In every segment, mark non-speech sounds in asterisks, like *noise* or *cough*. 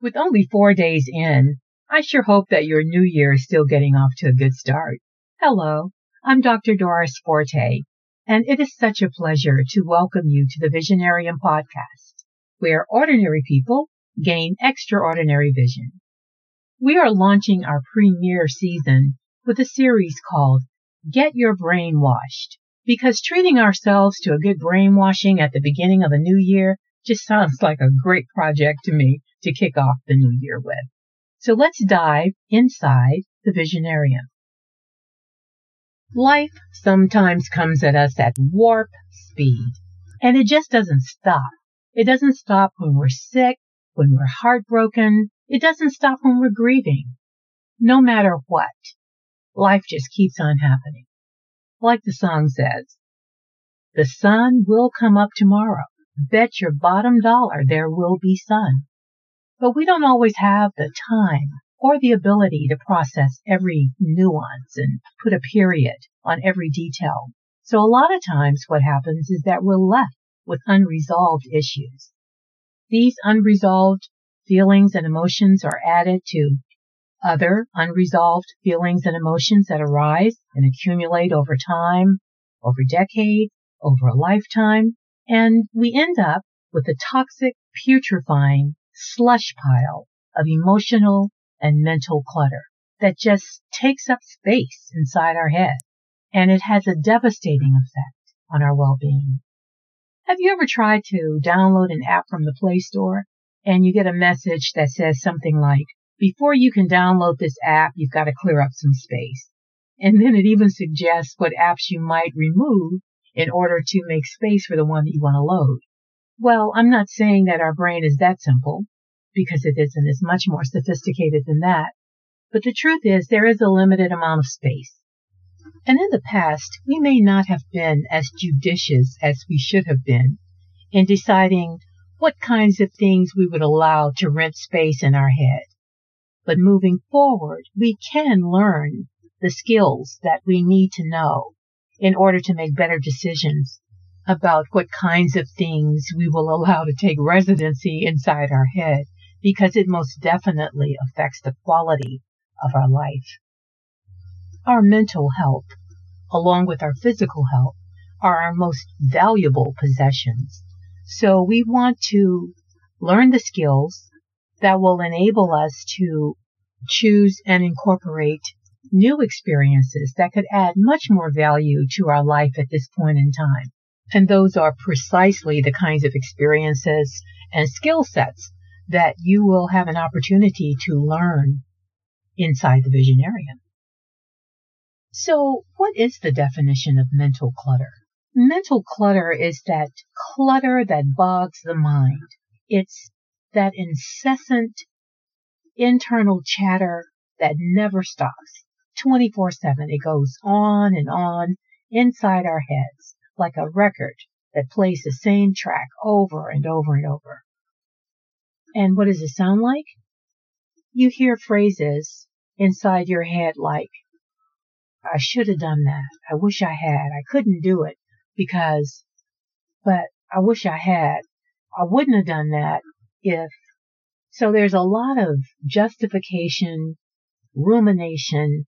With only four days in, I sure hope that your new year is still getting off to a good start. Hello, I'm Dr. Doris Forte, and it is such a pleasure to welcome you to the Visionarium podcast, where ordinary people gain extraordinary vision. We are launching our premiere season with a series called Get Your Brain Washed, because treating ourselves to a good brainwashing at the beginning of a new year just sounds like a great project to me to kick off the new year with. So let's dive inside the Visionarium. Life sometimes comes at us at warp speed, and it just doesn't stop. It doesn't stop when we're sick, when we're heartbroken. It doesn't stop when we're grieving. No matter what, life just keeps on happening. Like the song says, the sun will come up tomorrow. Bet your bottom dollar there will be sun. But we don't always have the time or the ability to process every nuance and put a period on every detail. So a lot of times what happens is that we're left with unresolved issues. These unresolved feelings and emotions are added to other unresolved feelings and emotions that arise and accumulate over time, over decades, over a lifetime, and we end up with a toxic, putrefying slush pile of emotional and mental clutter that just takes up space inside our head, and it has a devastating effect on our well-being. Have you ever tried to download an app from the Play Store and you get a message that says something like, before you can download this app, you've got to clear up some space. And then it even suggests what apps you might remove in order to make space for the one that you want to load. Well, I'm not saying that our brain is that simple, because it isn't. It's much more sophisticated than that. But the truth is there is a limited amount of space. And in the past, we may not have been as judicious as we should have been in deciding what kinds of things we would allow to rent space in our head. But moving forward, we can learn the skills that we need to know in order to make better decisions about what kinds of things we will allow to take residency inside our head because it most definitely affects the quality of our life. Our mental health, along with our physical health, are our most valuable possessions. So we want to learn the skills that will enable us to choose and incorporate new experiences that could add much more value to our life at this point in time. And those are precisely the kinds of experiences and skill sets that you will have an opportunity to learn inside the Visionarium. So, what is the definition of mental clutter? Mental clutter is that clutter that bogs the mind. It's that incessant internal chatter that never stops. 24 7. It goes on and on inside our heads like a record that plays the same track over and over and over. And what does it sound like? You hear phrases inside your head like, I should have done that. I wish I had. I couldn't do it because, but I wish I had. I wouldn't have done that if. So there's a lot of justification, rumination,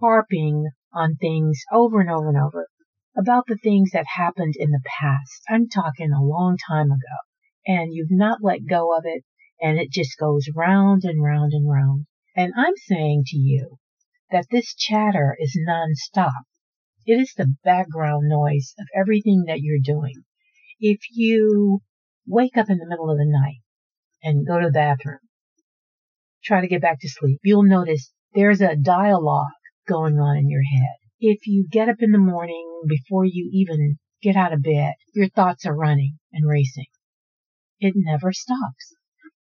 harping on things over and over and over about the things that happened in the past. I'm talking a long time ago. And you've not let go of it, and it just goes round and round and round. And I'm saying to you that this chatter is nonstop. It is the background noise of everything that you're doing. If you wake up in the middle of the night and go to the bathroom, try to get back to sleep, you'll notice there's a dialogue going on in your head. If you get up in the morning before you even get out of bed, your thoughts are running and racing. It never stops.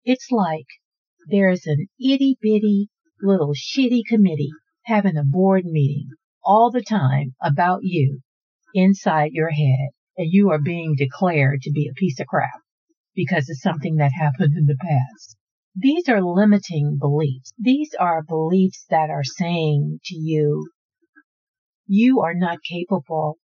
It's like there's an itty bitty little shitty committee having a board meeting all the time about you inside your head and you are being declared to be a piece of crap because of something that happened in the past. These are limiting beliefs. These are beliefs that are saying to you, you are not capable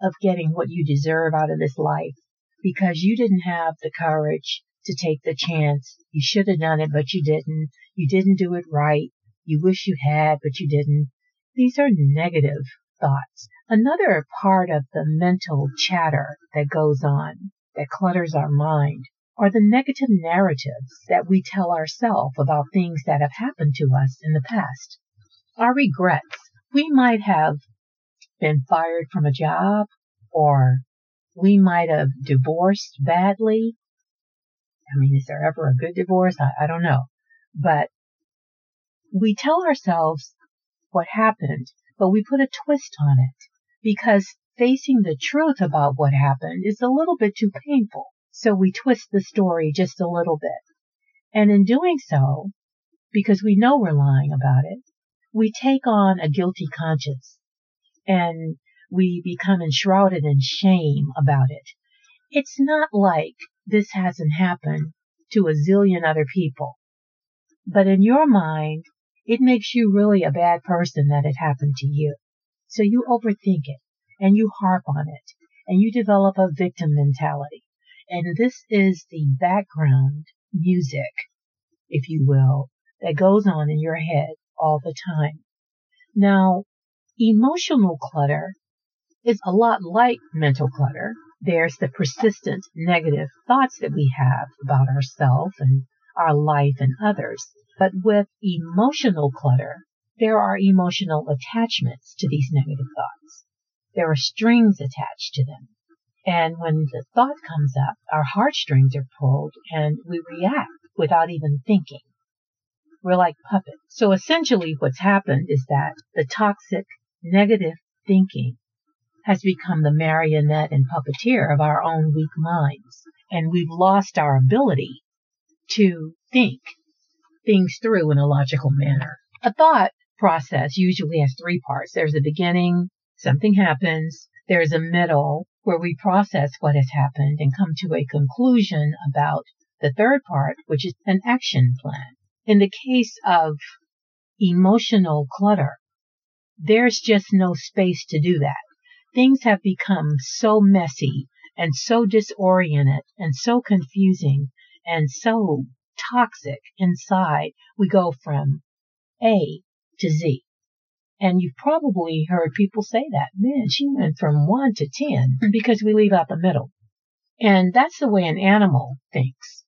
of getting what you deserve out of this life because you didn't have the courage to take the chance. You should have done it, but you didn't. You didn't do it right. You wish you had, but you didn't. These are negative thoughts. Another part of the mental chatter that goes on, that clutters our mind, are the negative narratives that we tell ourselves about things that have happened to us in the past. Our regrets. We might have been fired from a job or we might have divorced badly. I mean, is there ever a good divorce? I, I don't know. But we tell ourselves what happened, but we put a twist on it because facing the truth about what happened is a little bit too painful. So we twist the story just a little bit. And in doing so, because we know we're lying about it, we take on a guilty conscience and we become enshrouded in shame about it. It's not like this hasn't happened to a zillion other people. But in your mind, it makes you really a bad person that it happened to you. So you overthink it and you harp on it and you develop a victim mentality. And this is the background music, if you will, that goes on in your head all the time. Now, emotional clutter is a lot like mental clutter. There's the persistent negative thoughts that we have about ourselves and our life and others. But with emotional clutter, there are emotional attachments to these negative thoughts. There are strings attached to them. And when the thought comes up, our heartstrings are pulled and we react without even thinking. We're like puppets. So essentially what's happened is that the toxic negative thinking has become the marionette and puppeteer of our own weak minds. And we've lost our ability to think things through in a logical manner. A thought process usually has three parts. There's a beginning, something happens. There's a middle where we process what has happened and come to a conclusion about the third part, which is an action plan. In the case of emotional clutter, there's just no space to do that things have become so messy and so disoriented and so confusing and so toxic inside, we go from A to Z. And you've probably heard people say that, man, she went from one to 10 hmm. because we leave out the middle. And that's the way an animal thinks.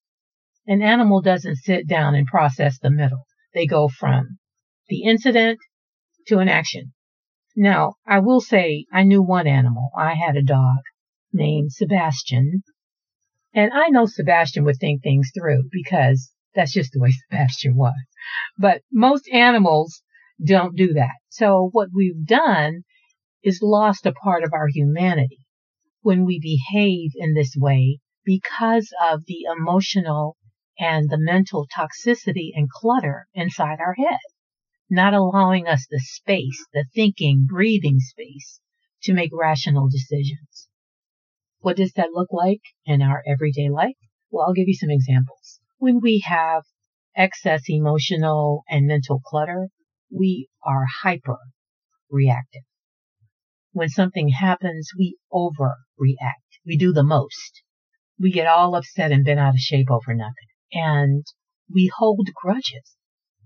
An animal doesn't sit down and process the middle. They go from the incident to an action. Now, I will say I knew one animal. I had a dog named Sebastian. And I know Sebastian would think things through because that's just the way *laughs* Sebastian was. But most animals don't do that. So what we've done is lost a part of our humanity when we behave in this way because of the emotional and the mental toxicity and clutter inside our head not allowing us the space, the thinking, breathing space to make rational decisions. What does that look like in our everyday life? Well, I'll give you some examples. When we have excess emotional and mental clutter, we are hyper reactive. When something happens, we overreact. We do the most. We get all upset and bent out of shape over nothing. And we hold grudges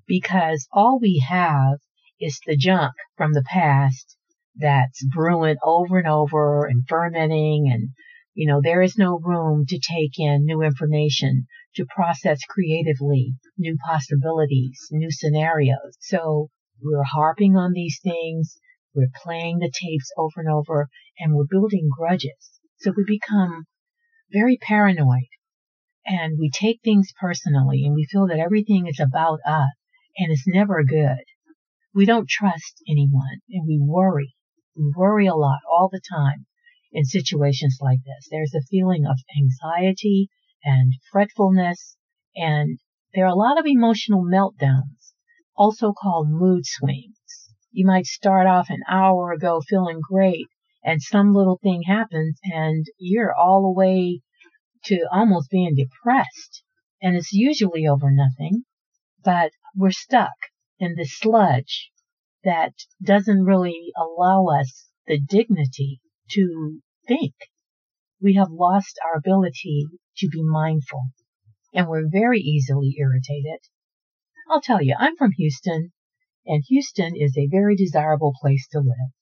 because all we have is the junk from the past that's brewing over and over and fermenting and you know there is no room to take in new information to process creatively new possibilities new scenarios so we're harping on these things we're playing the tapes over and over and we're building grudges so we become very paranoid and we take things personally and we feel that everything is about us and it's never good. We don't trust anyone and we worry. We worry a lot all the time in situations like this. There's a feeling of anxiety and fretfulness and there are a lot of emotional meltdowns, also called mood swings. You might start off an hour ago feeling great and some little thing happens and you're all the way to almost being depressed. And it's usually over nothing, but we're stuck in this sludge that doesn't really allow us the dignity to think. We have lost our ability to be mindful. and we're very easily irritated. I'll tell you, I'm from Houston, and Houston is a very desirable place to live.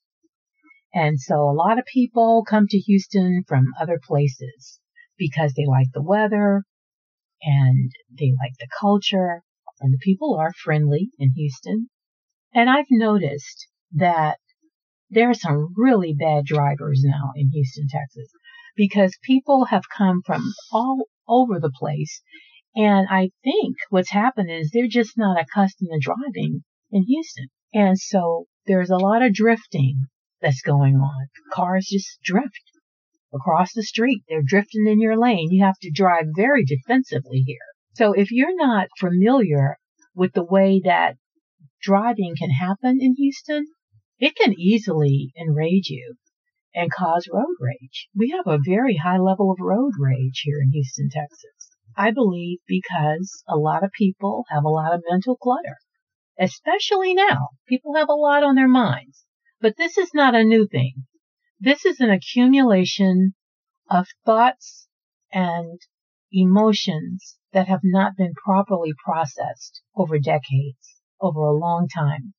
And so a lot of people come to Houston from other places because they like the weather and they like the culture and the people are friendly in Houston. And I've noticed that there are some really bad drivers now in Houston, Texas, because people have come from all over the place. And I think what's happened is they're just not accustomed to driving in Houston. And so there's a lot of drifting that's going on. Cars just drift across the street. They're drifting in your lane. You have to drive very defensively here. So if you're not familiar with the way that driving can happen in Houston, it can easily enrage you and cause road rage. We have a very high level of road rage here in Houston, Texas. I believe because a lot of people have a lot of mental clutter, especially now. People have a lot on their minds. But this is not a new thing. This is an accumulation of thoughts and emotions that have not been properly processed over decades, over a long time.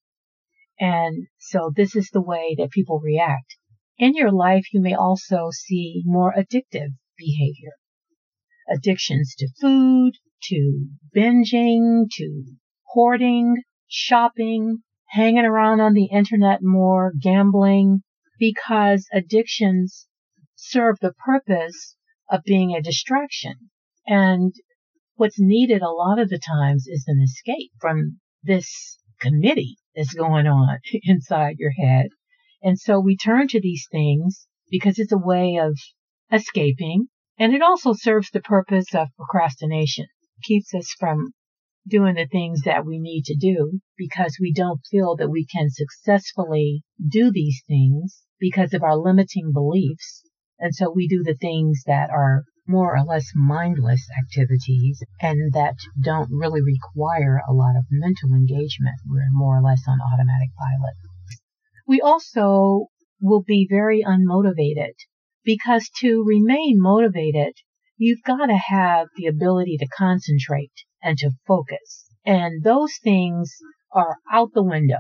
And so this is the way that people react. In your life, you may also see more addictive behavior. Addictions to food, to binging, to hoarding, shopping, hanging around on the internet more, gambling, because addictions serve the purpose of being a distraction. And what's needed a lot of the times is an escape from this committee that's going on *laughs* inside your head. And so we turn to these things because it's a way of escaping. And it also serves the purpose of procrastination. It keeps us from doing the things that we need to do because we don't feel that we can successfully do these things because of our limiting beliefs. And so we do the things that are more or less mindless activities and that don't really require a lot of mental engagement. We're more or less on automatic pilot. We also will be very unmotivated because to remain motivated, you've got to have the ability to concentrate and to focus. And those things are out the window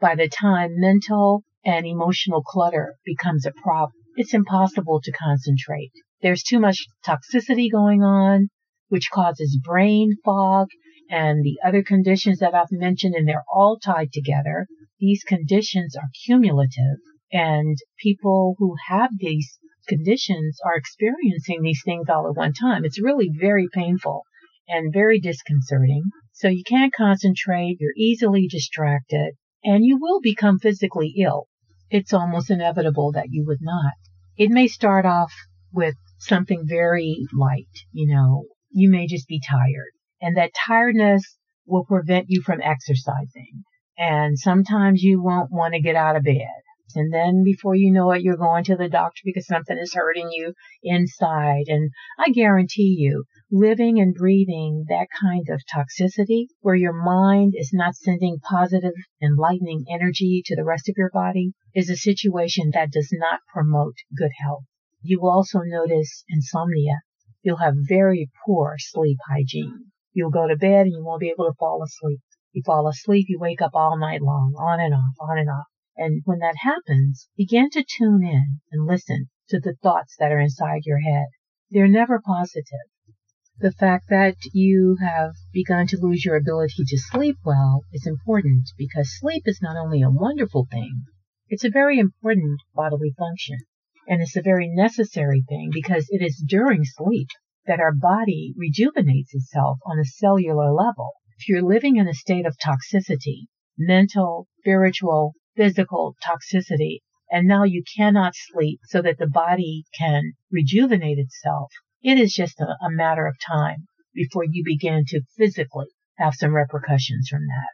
by the time mental and emotional clutter becomes a problem. It's impossible to concentrate. There's too much toxicity going on, which causes brain fog and the other conditions that I've mentioned, and they're all tied together. These conditions are cumulative, and people who have these conditions are experiencing these things all at one time. It's really very painful and very disconcerting. So you can't concentrate, you're easily distracted, and you will become physically ill. It's almost inevitable that you would not. It may start off with something very light, you know, you may just be tired, and that tiredness will prevent you from exercising. And sometimes you won't want to get out of bed. And then before you know it, you're going to the doctor because something is hurting you inside. And I guarantee you, living and breathing that kind of toxicity where your mind is not sending positive, enlightening energy to the rest of your body is a situation that does not promote good health. You will also notice insomnia. You'll have very poor sleep hygiene. You'll go to bed and you won't be able to fall asleep. You fall asleep, you wake up all night long, on and off, on and off. And when that happens, begin to tune in and listen to the thoughts that are inside your head. They're never positive. The fact that you have begun to lose your ability to sleep well is important because sleep is not only a wonderful thing, it's a very important bodily function. And it's a very necessary thing because it is during sleep that our body rejuvenates itself on a cellular level. If you're living in a state of toxicity, mental, spiritual, physical toxicity, and now you cannot sleep so that the body can rejuvenate itself, it is just a, a matter of time before you begin to physically have some repercussions from that.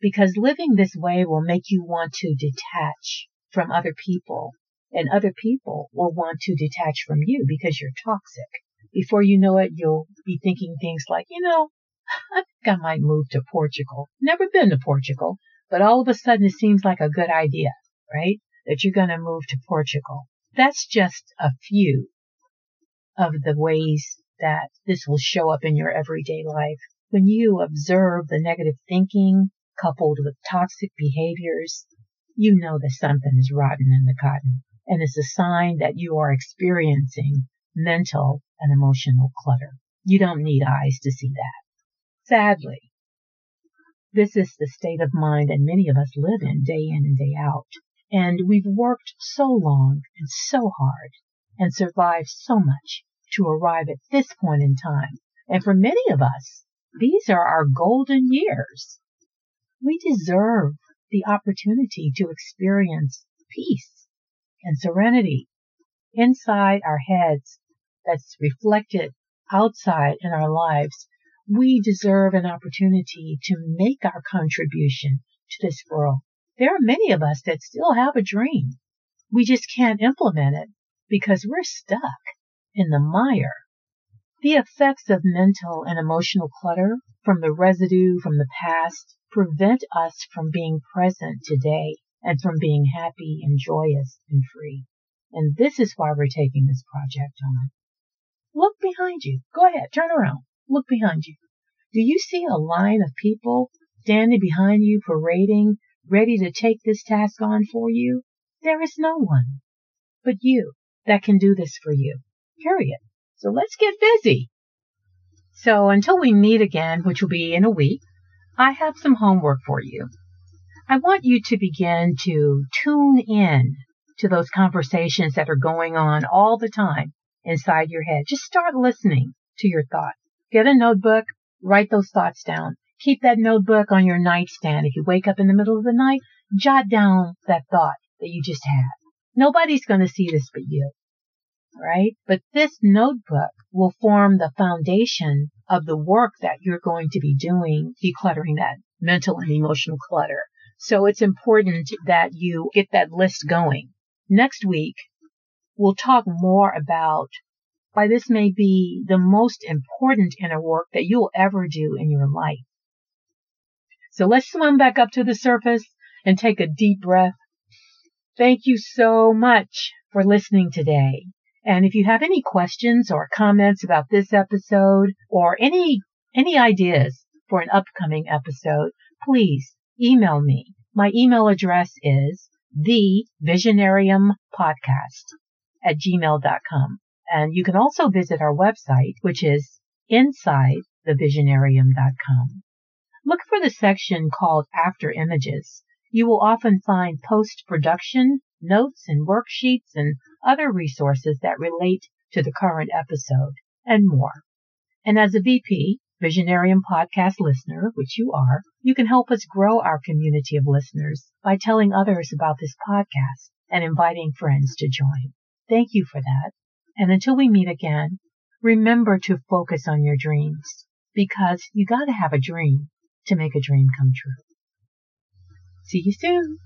Because living this way will make you want to detach from other people, and other people will want to detach from you because you're toxic. Before you know it, you'll be thinking things like, you know, *laughs* I think I might move to Portugal. Never been to Portugal, but all of a sudden it seems like a good idea, right? That you're going to move to Portugal. That's just a few of the ways that this will show up in your everyday life. When you observe the negative thinking coupled with toxic behaviors, you know that something is rotten in the cotton and it's a sign that you are experiencing mental and emotional clutter. You don't need eyes to see that. Sadly, this is the state of mind that many of us live in day in and day out. And we've worked so long and so hard and survived so much to arrive at this point in time. And for many of us, these are our golden years. We deserve the opportunity to experience peace and serenity inside our heads that's reflected outside in our lives. We deserve an opportunity to make our contribution to this world. There are many of us that still have a dream. We just can't implement it because we're stuck in the mire. The effects of mental and emotional clutter from the residue from the past prevent us from being present today and from being happy and joyous and free. And this is why we're taking this project on. Look behind you. Go ahead, turn around. Look behind you. Do you see a line of people standing behind you parading, ready to take this task on for you? There is no one but you that can do this for you. Period. So let's get busy. So until we meet again, which will be in a week, I have some homework for you. I want you to begin to tune in to those conversations that are going on all the time inside your head. Just start listening to your thoughts. Get a notebook, write those thoughts down. Keep that notebook on your nightstand. If you wake up in the middle of the night, jot down that thought that you just had. Nobody's going to see this but you right? But this notebook will form the foundation of the work that you're going to be doing, decluttering that mental and emotional clutter. So it's important that you get that list going. Next week, we'll talk more about why this may be the most important inner work that you'll ever do in your life. So let's swim back up to the surface and take a deep breath. Thank you so much for listening today. And if you have any questions or comments about this episode or any, any ideas for an upcoming episode, please email me. My email address is thevisionariumpodcast at gmail.com. And you can also visit our website, which is insidethevisionarium.com. Look for the section called After Images. You will often find post-production notes and worksheets and other resources that relate to the current episode, and more. And as a VP, Visionarium podcast listener, which you are, you can help us grow our community of listeners by telling others about this podcast and inviting friends to join. Thank you for that. And until we meet again, remember to focus on your dreams because you gotta have a dream to make a dream come true. See you soon.